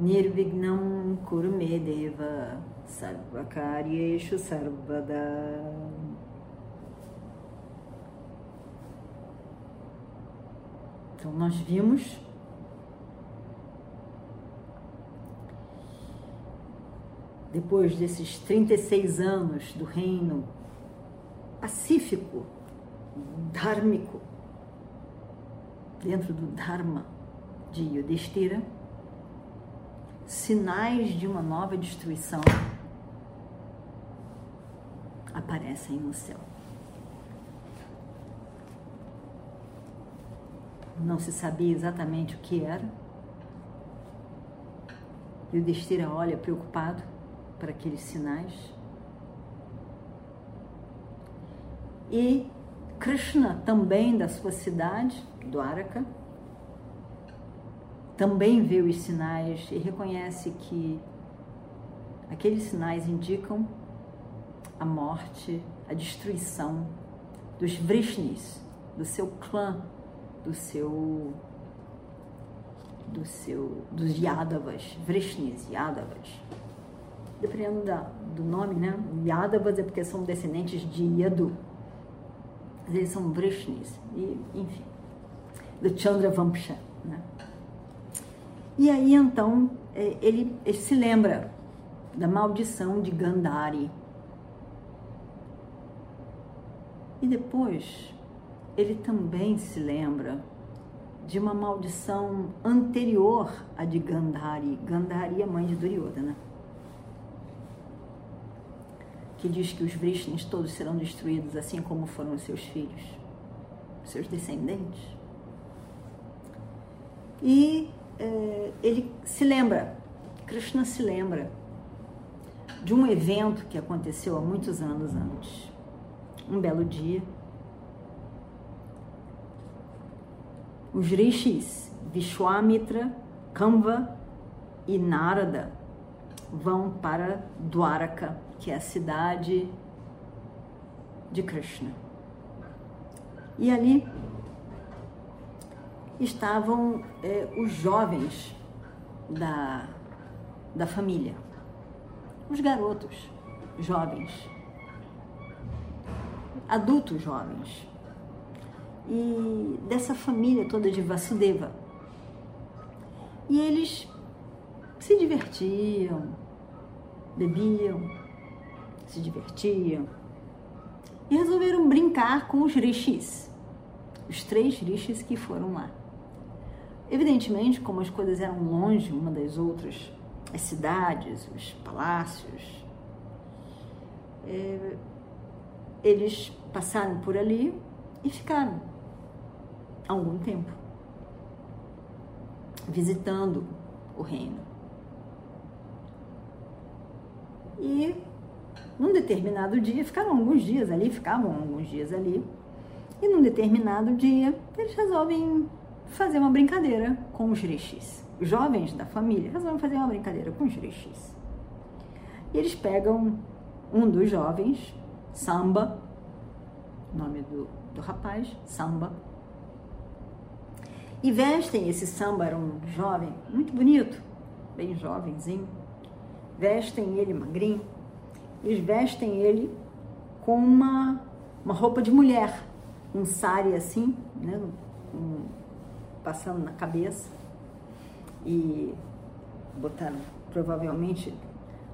Nirvignam Kurumedeva Sarvakaryeshu Sarvada Então nós vimos depois desses 36 anos do reino pacífico, dhármico, dentro do Dharma de Yudhishthira, sinais de uma nova destruição aparecem no céu. Não se sabia exatamente o que era. E o Destira olha preocupado para aqueles sinais. E Krishna, também da sua cidade, Dwaraka, também vê os sinais e reconhece que aqueles sinais indicam a morte, a destruição dos Vrishnis, do seu clã, do seu do seu dos Yadavas, Vrishnis, Yadavas. Dependendo da, do nome, né? Yadavas é porque são descendentes de Yadu. Eles são Vrishnis, e, enfim, do Chandra Vamsha, né? E aí então é, ele, ele se lembra da maldição de Gandhari. E depois ele também se lembra de uma maldição anterior à de Gandhari. Gandhari é mãe de Duryodhana. Que diz que os Vrishnis todos serão destruídos, assim como foram os seus filhos, seus descendentes. E ele se lembra, Krishna se lembra de um evento que aconteceu há muitos anos antes. Um belo dia, os rishis Vishwamitra, Kamva e Narada vão para Dwaraka, que é a cidade de Krishna. E ali estavam é, os jovens da, da família, os garotos jovens, adultos jovens, e dessa família toda de Vasudeva. E eles se divertiam, bebiam, se divertiam. E resolveram brincar com os rishis, os três rishis que foram lá. Evidentemente, como as coisas eram longe uma das outras, as cidades, os palácios, é, eles passaram por ali e ficaram algum tempo visitando o reino. E num determinado dia, ficaram alguns dias ali, ficavam alguns dias ali, e num determinado dia eles resolvem fazer uma brincadeira com os rishis. Jovens da família resolvem fazer uma brincadeira com os rishis. E eles pegam um dos jovens, Samba, nome do, do rapaz, Samba, e vestem esse samba, era um jovem, muito bonito, bem jovenzinho. Vestem ele magrinho, eles vestem ele com uma, uma roupa de mulher, um sari assim, né, passando na cabeça e botaram provavelmente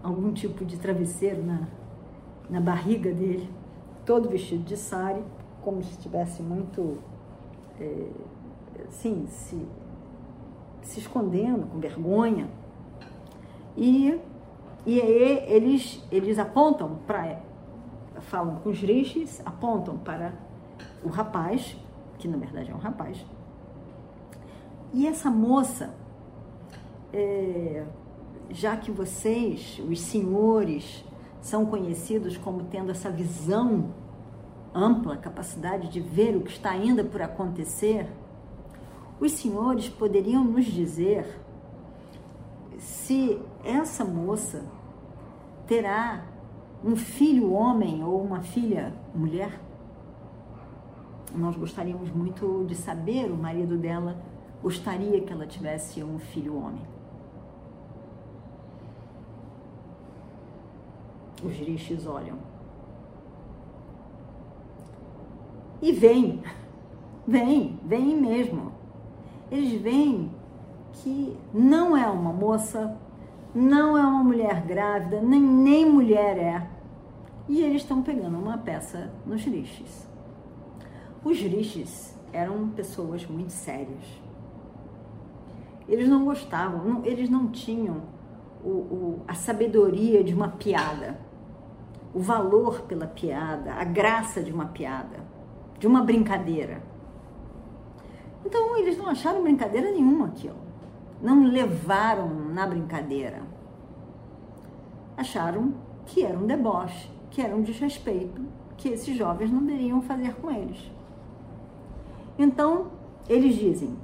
algum tipo de travesseiro na, na barriga dele, todo vestido de sari, como se estivesse muito é, assim, se, se escondendo, com vergonha. E, e aí eles, eles apontam para, falam com os rishis, apontam para o rapaz, que na verdade é um rapaz, e essa moça é, já que vocês, os senhores, são conhecidos como tendo essa visão ampla, capacidade de ver o que está ainda por acontecer, os senhores poderiam nos dizer se essa moça terá um filho homem ou uma filha mulher? Nós gostaríamos muito de saber, o marido dela gostaria que ela tivesse um filho homem. Os rixes olham. E vem, vem, vem mesmo. Eles veem que não é uma moça, não é uma mulher grávida, nem, nem mulher é. E eles estão pegando uma peça nos rixes. Os rixes eram pessoas muito sérias. Eles não gostavam, não, eles não tinham o, o, a sabedoria de uma piada, o valor pela piada, a graça de uma piada, de uma brincadeira. Então eles não acharam brincadeira nenhuma aquilo não levaram na brincadeira. Acharam que era um deboche, que era um desrespeito, que esses jovens não deveriam fazer com eles. Então, eles dizem: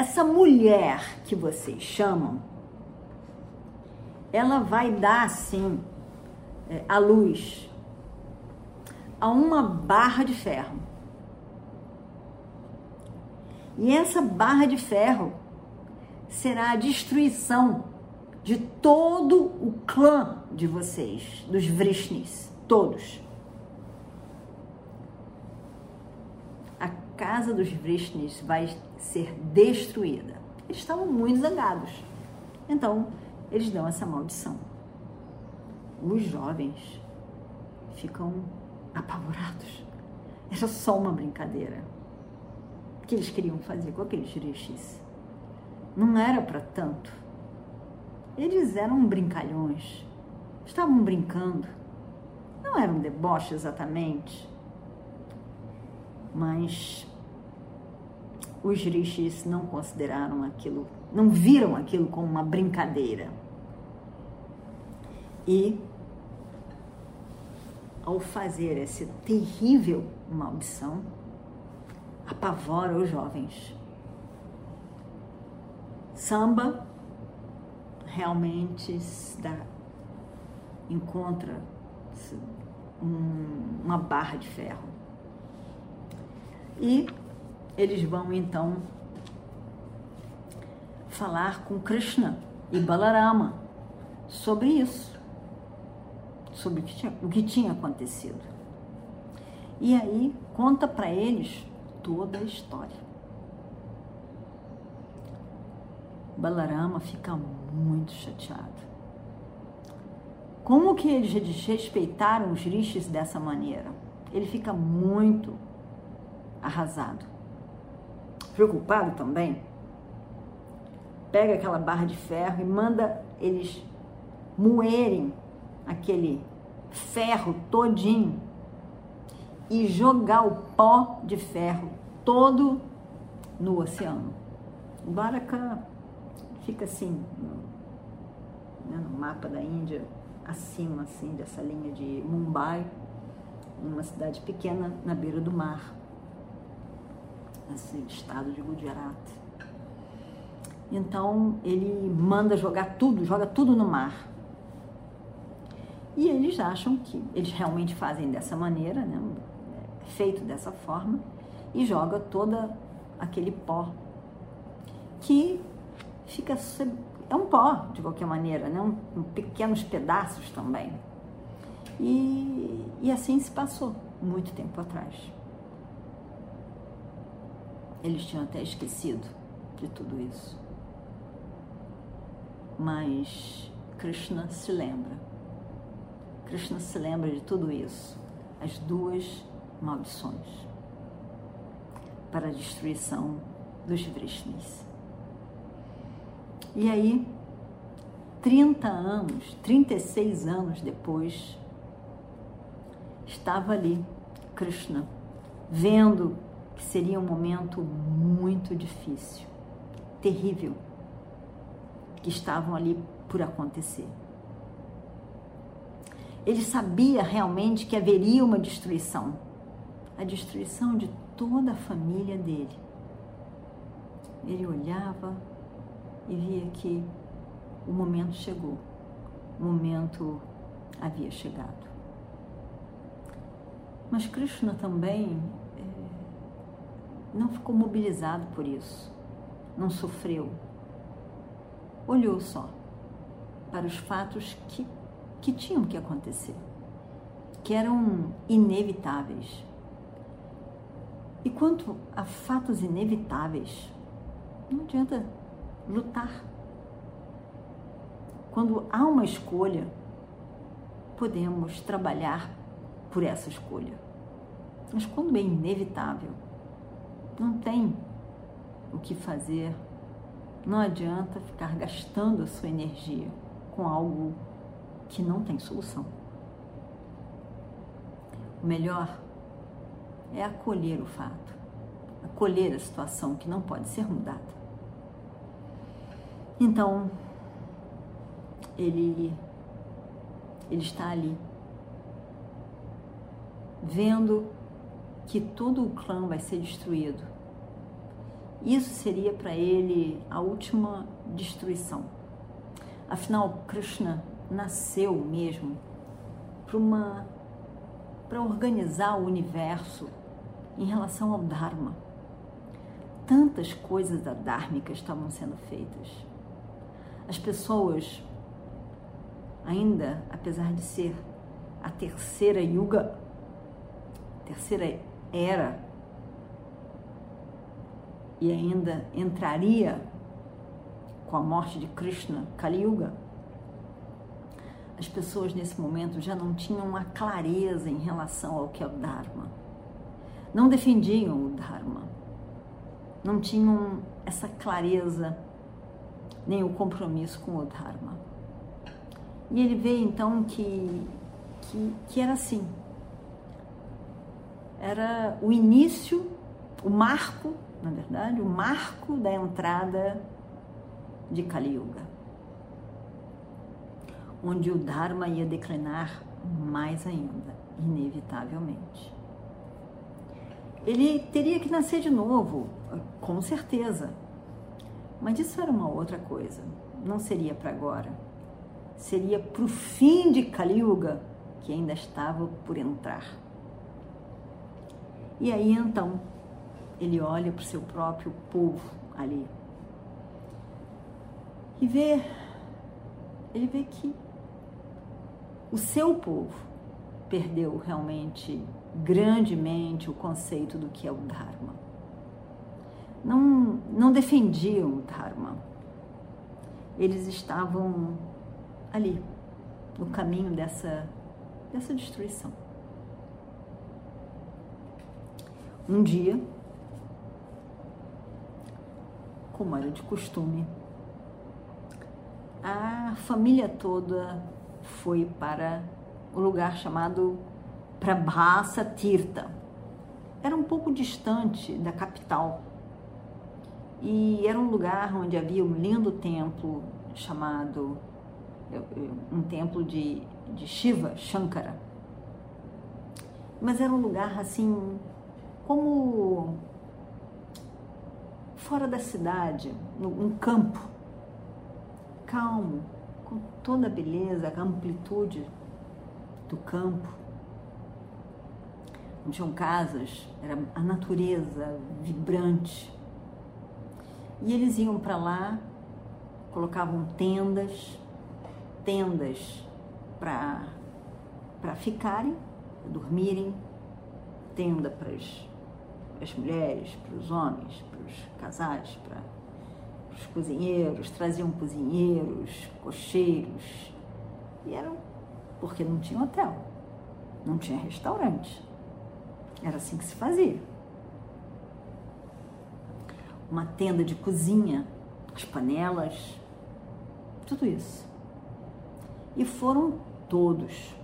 essa mulher que vocês chamam, ela vai dar sim é, a luz a uma barra de ferro. E essa barra de ferro será a destruição de todo o clã de vocês, dos Vrishnis, todos. A casa dos Vrishnis vai ser destruída. Eles estavam muito zangados. Então, eles dão essa maldição. Os jovens ficam apavorados. Era só uma brincadeira que eles queriam fazer com aqueles rixes. Não era para tanto. Eles eram brincalhões, estavam brincando. Não era um deboche exatamente, mas os rishis não consideraram aquilo, não viram aquilo como uma brincadeira. E ao fazer essa terrível maldição, apavora os jovens. Samba realmente dá, encontra um, uma barra de ferro. E eles vão então falar com Krishna e Balarama sobre isso, sobre o que tinha, o que tinha acontecido. E aí conta para eles toda a história. Balarama fica muito chateado. Como que eles desrespeitaram os rishis dessa maneira? Ele fica muito arrasado. Preocupado também. Pega aquela barra de ferro e manda eles moerem aquele ferro todinho e jogar o pó de ferro todo no oceano. O Baraka fica assim, no, né, no mapa da Índia, acima assim dessa linha de Mumbai, uma cidade pequena na beira do mar, esse estado de Gujarat. Então ele manda jogar tudo, joga tudo no mar. E eles acham que eles realmente fazem dessa maneira, né? feito dessa forma e joga toda aquele pó que fica é um pó de qualquer maneira, né? Um, um pequenos pedaços também. E, e assim se passou muito tempo atrás. Eles tinham até esquecido de tudo isso. Mas Krishna se lembra. Krishna se lembra de tudo isso. As duas maldições para a destruição dos Vrishnis. E aí, 30 anos, 36 anos depois, estava ali Krishna, vendo que seria um momento muito difícil, terrível. que estavam ali por acontecer. Ele sabia realmente que haveria uma destruição a destruição de toda a família dele. Ele olhava e via que o momento chegou, o momento havia chegado. Mas Krishna também não ficou mobilizado por isso, não sofreu. Olhou só para os fatos que, que tinham que acontecer, que eram inevitáveis. E quanto a fatos inevitáveis, não adianta lutar. Quando há uma escolha, podemos trabalhar por essa escolha. Mas quando é inevitável, não tem o que fazer, não adianta ficar gastando a sua energia com algo que não tem solução. O melhor é acolher o fato, acolher a situação que não pode ser mudada. Então, ele, ele está ali, vendo que todo o clã vai ser destruído. Isso seria para ele a última destruição. Afinal, Krishna nasceu mesmo para uma para organizar o universo em relação ao Dharma. Tantas coisas da Dharmica estavam sendo feitas. As pessoas, ainda, apesar de ser a terceira yuga, terceira era, e ainda entraria com a morte de Krishna, Kali Yuga, as pessoas nesse momento já não tinham uma clareza em relação ao que é o Dharma não defendiam o Dharma, não tinham essa clareza nem o compromisso com o Dharma. E ele vê então que, que, que era assim. Era o início, o marco, na verdade, o marco da entrada de Kali Yuga, onde o Dharma ia declinar mais ainda, inevitavelmente ele teria que nascer de novo, com certeza. Mas isso era uma outra coisa, não seria para agora. Seria para o fim de Kali Yuga, que ainda estava por entrar. E aí então, ele olha para o seu próprio povo ali e vê, ele vê que o seu povo perdeu realmente grandemente o conceito do que é o Dharma. Não, não defendiam o Dharma. Eles estavam ali, no caminho dessa, dessa destruição. Um dia, como era de costume, a família toda foi para o lugar chamado Prabhasa Tirtha. Era um pouco distante da capital e era um lugar onde havia um lindo templo chamado um templo de, de Shiva, Shankara. Mas era um lugar assim, como fora da cidade, um campo, calmo, com toda a beleza, a amplitude do campo não tinham casas, era a natureza vibrante. E eles iam para lá, colocavam tendas, tendas para para ficarem, dormirem, tenda para as mulheres, para os homens, para os casais, para os cozinheiros, traziam cozinheiros, cocheiros, e eram porque não tinha hotel, não tinha restaurante. Era assim que se fazia. Uma tenda de cozinha, as panelas, tudo isso. E foram todos.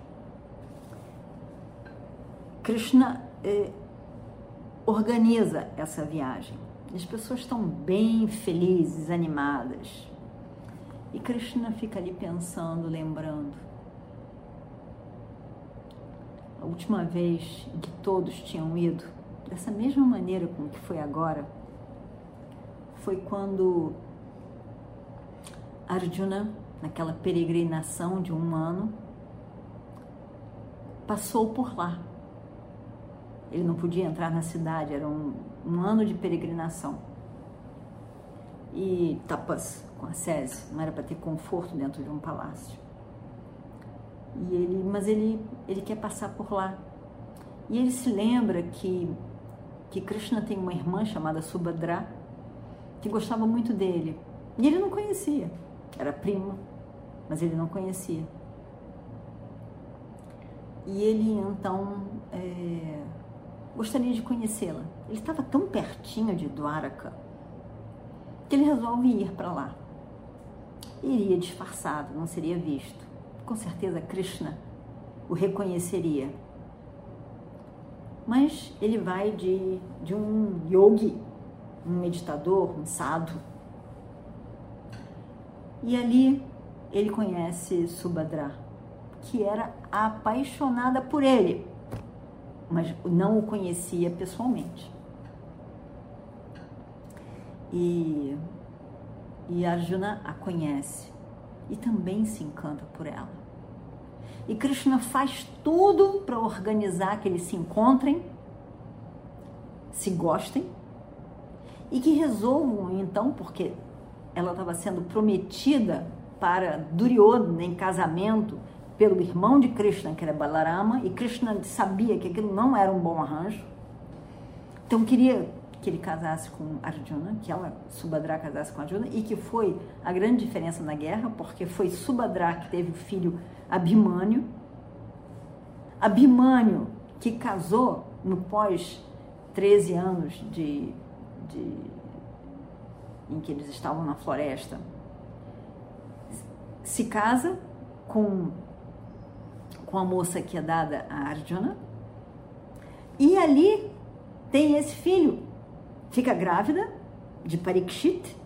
Krishna eh, organiza essa viagem. As pessoas estão bem felizes, animadas. E Krishna fica ali pensando, lembrando. A última vez que todos tinham ido, dessa mesma maneira como que foi agora, foi quando Arjuna, naquela peregrinação de um ano, passou por lá. Ele não podia entrar na cidade, era um, um ano de peregrinação. E tapas com a sese, não era para ter conforto dentro de um palácio. E ele, mas ele, ele quer passar por lá. E ele se lembra que, que Krishna tem uma irmã chamada Subhadra, que gostava muito dele. E ele não conhecia. Era primo, mas ele não conhecia. E ele então é, gostaria de conhecê-la. Ele estava tão pertinho de Dwaraka que ele resolve ir para lá. Iria disfarçado, não seria visto. Com certeza Krishna o reconheceria. Mas ele vai de, de um yogi, um meditador, um sadhu. E ali ele conhece Subhadra, que era apaixonada por ele, mas não o conhecia pessoalmente. E, e Arjuna a conhece e também se encanta por ela. E Krishna faz tudo para organizar que eles se encontrem, se gostem e que resolvam então, porque ela estava sendo prometida para Duryodhana em casamento pelo irmão de Krishna, que era Balarama, e Krishna sabia que aquilo não era um bom arranjo. Então queria que ele casasse com Arjuna, que ela, Subhadra, casasse com Arjuna, e que foi a grande diferença na guerra, porque foi Subhadra que teve o filho Abhimanyu. Abhimanyu, que casou no pós 13 anos de, de em que eles estavam na floresta, se casa com, com a moça que é dada a Arjuna e ali tem esse filho. Fica grávida de Parikshit,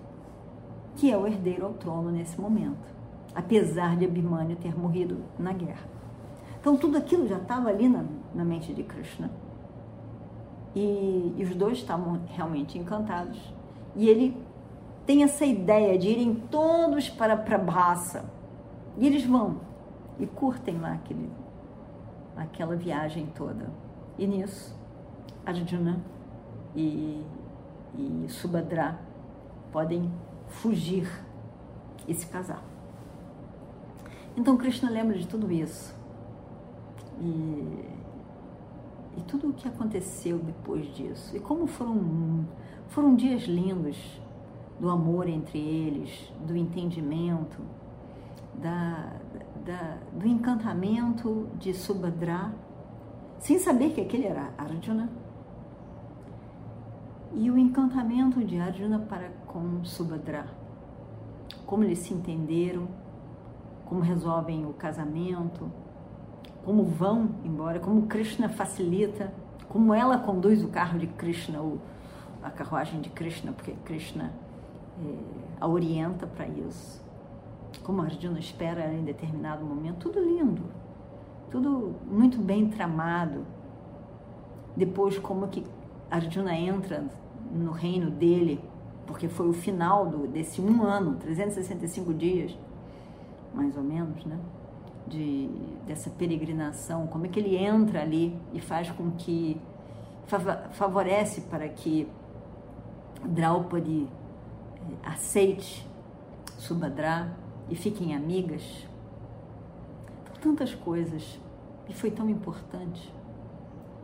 que é o herdeiro ao trono nesse momento, apesar de Abhimanyu ter morrido na guerra. Então tudo aquilo já estava ali na, na, mente de Krishna. E, e os dois estavam realmente encantados. E ele tem essa ideia de irem todos para Prabhasa. E eles vão e curtem lá aquele, aquela viagem toda. E nisso, Arjuna e, e Subhadra podem fugir e se casar. Então Krishna lembra de tudo isso. E, e tudo o que aconteceu depois disso. E como foram, foram dias lindos do amor entre eles, do entendimento, da, da, do encantamento de Subhadra, sem saber que aquele era Arjuna, e o encantamento de Arjuna para com Subhadra, como eles se entenderam, como resolvem o casamento, como vão embora, como Krishna facilita, como ela conduz o carro de Krishna, o, a carruagem de Krishna, porque Krishna é, a orienta para isso. Como Arjuna espera em determinado momento, tudo lindo, tudo muito bem tramado. Depois, como que Arjuna entra no reino dele, porque foi o final do, desse um ano, 365 dias, mais ou menos, né? De, dessa peregrinação, como é que ele entra ali e faz com que favorece para que Draupadi aceite Subhadra e fiquem amigas. Tantas coisas. E foi tão importante.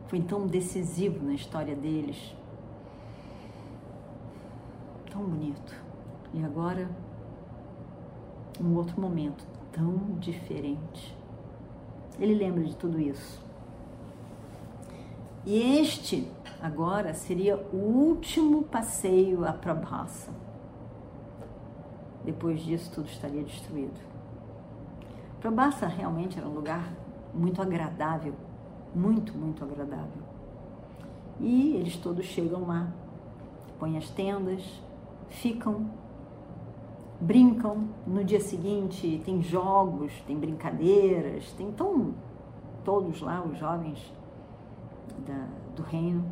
Foi tão decisivo na história deles. Tão bonito. E agora, um outro momento tão diferente. Ele lembra de tudo isso. E este, agora, seria o último passeio a Prabhasa depois disso, tudo estaria destruído. Probassa realmente era um lugar muito agradável, muito, muito agradável. E eles todos chegam lá, põem as tendas, ficam brincam. No dia seguinte tem jogos, tem brincadeiras, tem tão todos lá os jovens da, do reino.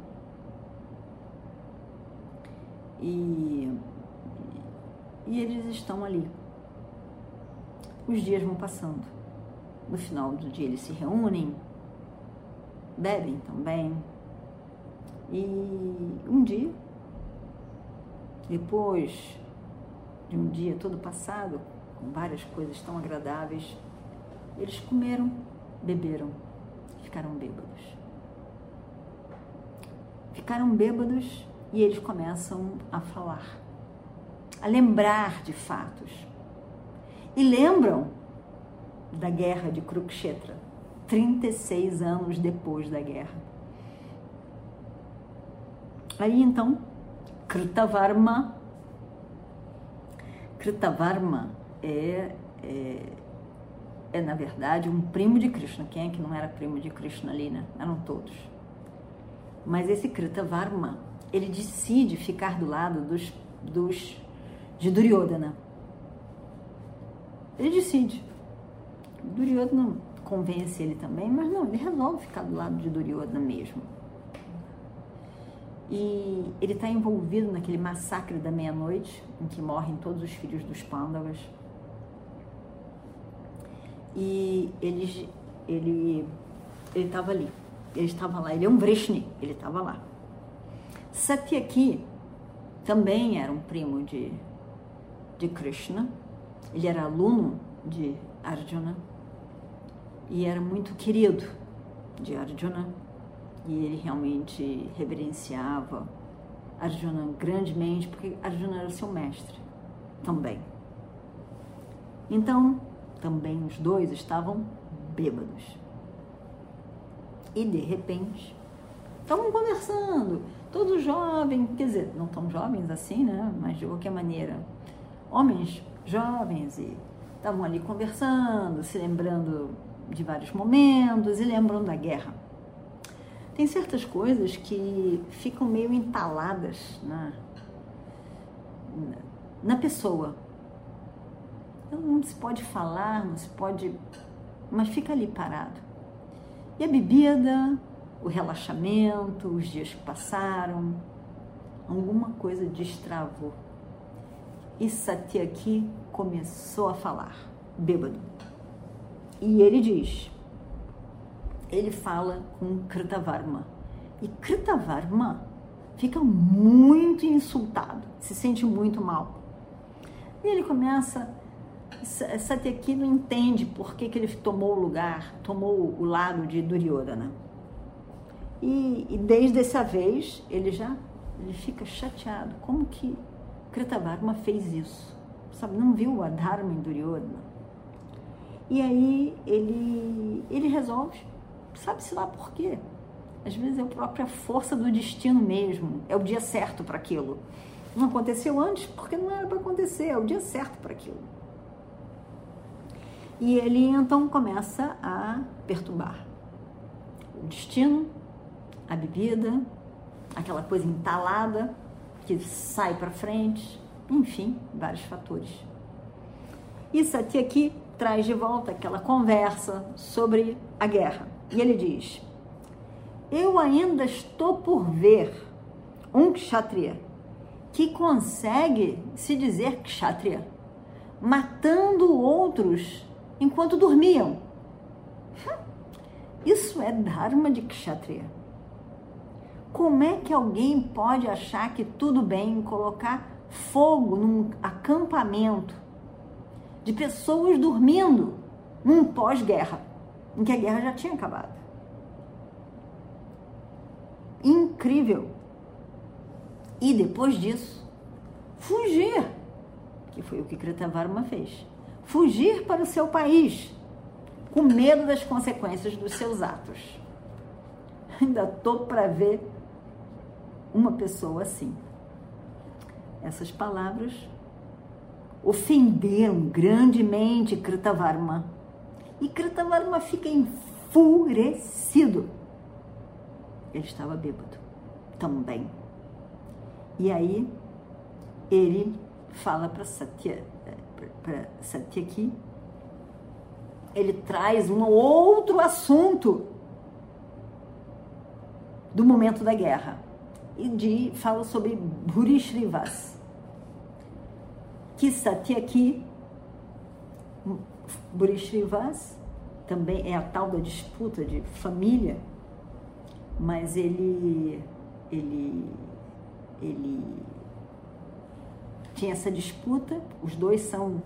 E, e eles estão ali. Os dias vão passando. No final do dia eles se reúnem, bebem também. E um dia, depois de um dia todo passado, com várias coisas tão agradáveis, eles comeram, beberam, ficaram bêbados. Ficaram bêbados e eles começam a falar, a lembrar de fatos. E lembram da guerra de Kurukshetra, 36 anos depois da guerra. Aí então, Kritavarma Kritavarma é, é, é, na verdade, um primo de Krishna. Quem é que não era primo de Krishna ali, né? Eram todos. Mas esse Kritavarma, ele decide ficar do lado dos, dos de Duryodhana. Ele decide. Duryodhana convence ele também, mas não, ele resolve ficar do lado de Duryodhana mesmo e ele está envolvido naquele massacre da meia-noite, em que morrem todos os filhos dos Pandavas. E ele ele ele estava ali, ele estava lá, ele é um Vrishni, ele estava lá. Satyaki também era um primo de, de Krishna, ele era aluno de Arjuna e era muito querido de Arjuna e ele realmente reverenciava Arjuna grandemente, porque Arjuna era seu mestre também. Então, também os dois estavam bêbados. E de repente, estavam conversando, todos jovens, quer dizer, não tão jovens assim, né? Mas de qualquer maneira, homens jovens e estavam ali conversando, se lembrando de vários momentos e lembrando da guerra tem certas coisas que ficam meio entaladas na, na pessoa. Então, não se pode falar, não se pode. Mas fica ali parado. E a bebida, o relaxamento, os dias que passaram, alguma coisa destravou. E Satyaki começou a falar, bêbado. E ele diz: ele fala com Kritavarma. E Kritavarma fica muito insultado, se sente muito mal. E ele começa. Satyaki não entende por que, que ele tomou o lugar, tomou o lado de Duryodhana. E, e desde essa vez ele já ele fica chateado. Como que Kritavarma fez isso? Sabe, não viu a Dharma em Duryodhana? E aí ele, ele resolve Sabe-se lá por quê? Às vezes é a própria força do destino mesmo, é o dia certo para aquilo. Não aconteceu antes porque não era para acontecer, é o dia certo para aquilo. E ele então começa a perturbar o destino, a bebida, aquela coisa entalada que sai para frente, enfim, vários fatores. Isso aqui, traz de volta aquela conversa sobre a guerra. E ele diz: Eu ainda estou por ver um kshatriya que consegue se dizer kshatriya, matando outros enquanto dormiam. Hum, isso é dharma de kshatriya. Como é que alguém pode achar que tudo bem colocar fogo num acampamento de pessoas dormindo num pós-guerra? em que a guerra já tinha acabado. Incrível. E depois disso, fugir, que foi o que Kritavarma fez. Fugir para o seu país, com medo das consequências dos seus atos. Ainda tô para ver uma pessoa assim. Essas palavras ofenderam grandemente Kritavarma e Kritavarma fica enfurecido. Ele estava bêbado também. E aí ele fala para Satya, para Satyaki, ele traz um outro assunto do momento da guerra e de, fala sobre Bhurishrivas, que Satyaki, Bhurishrivas também é a tal da disputa de família, mas ele ele ele tinha essa disputa, os dois são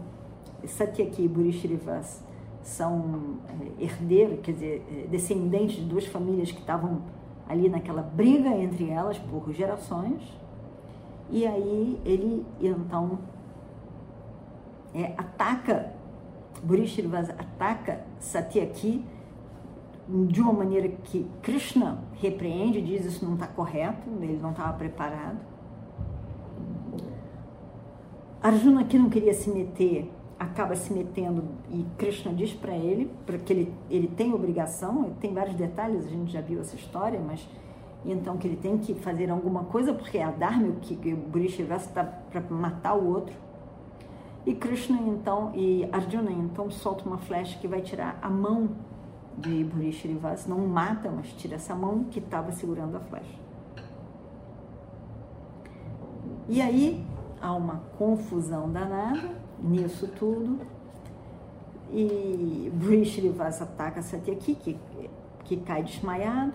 Satyaki e Burishrivas são é, herdeiros, quer dizer, é, descendentes de duas famílias que estavam ali naquela briga entre elas por gerações. E aí ele então é, ataca, Burishrivas ataca Satyaki de uma maneira que Krishna repreende, diz isso não está correto, ele não estava preparado. Arjuna que não queria se meter, acaba se metendo e Krishna diz para ele, porque ele, ele tem obrigação, tem vários detalhes, a gente já viu essa história, mas então que ele tem que fazer alguma coisa, porque é a Dharma que, o Burishivasa está para matar o outro. E Krishna então, e Arjuna então solta uma flecha que vai tirar a mão de Burishivasa, não mata, mas tira essa mão que estava segurando a flecha. E aí há uma confusão danada nisso tudo. E Brishrivas ataca Satyaki, que, que cai desmaiado.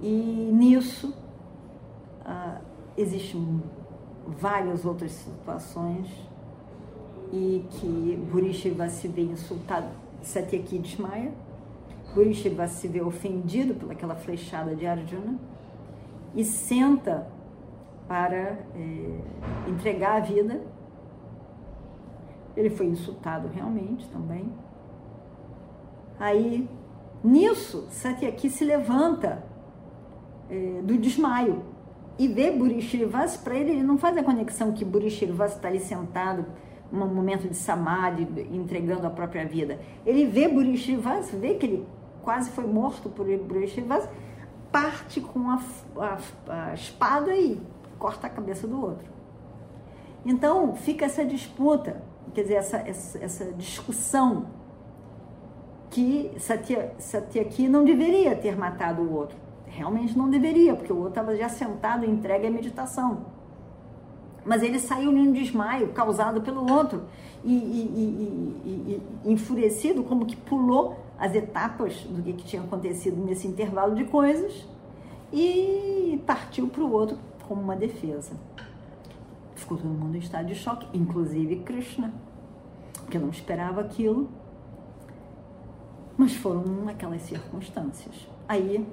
E nisso uh, existem várias outras situações e que Burishivas se vê insultado, Satyaki desmaia. Burishivas se vê ofendido pelaquela flechada de Arjuna e senta para é, entregar a vida. Ele foi insultado realmente também. Aí, nisso, Satyaki se levanta é, do desmaio e vê Burishirvas. Para ele, ele não faz a conexão que Burishirvas está ali sentado num momento de samadhi, entregando a própria vida. Ele vê Burishirvas, vê que ele quase foi morto por Burishirvas, parte com a, a, a espada e corta a cabeça do outro. Então fica essa disputa, quer dizer, essa, essa, essa discussão que Satya, Satyaki não deveria ter matado o outro. Realmente não deveria, porque o outro estava já sentado, entregue à meditação. Mas ele saiu num desmaio causado pelo outro e, e, e, e enfurecido, como que pulou as etapas do que, que tinha acontecido nesse intervalo de coisas e partiu para o outro como uma defesa. Ficou todo mundo em estado de choque, inclusive Krishna, que não esperava aquilo. Mas foram aquelas circunstâncias. Aí,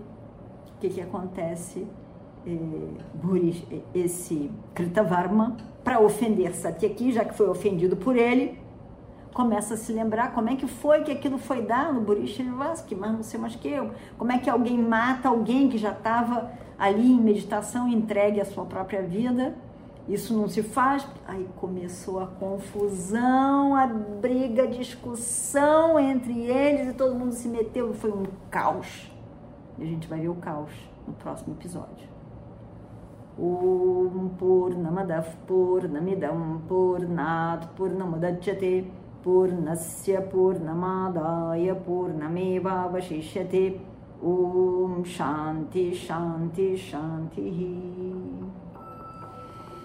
o que, que acontece? É, esse Kritavarma, para ofender Satyaki, já que foi ofendido por ele, começa a se lembrar como é que foi que aquilo foi dado, Burishivas, mas não sei mais que eu, como é que alguém mata alguém que já estava ali em meditação, entregue a sua própria vida. Isso não se faz. Aí começou a confusão, a briga, a discussão entre eles e todo mundo se meteu. Foi um caos. E a gente vai ver o caos no próximo episódio. Shanti, Shanti, Shanti.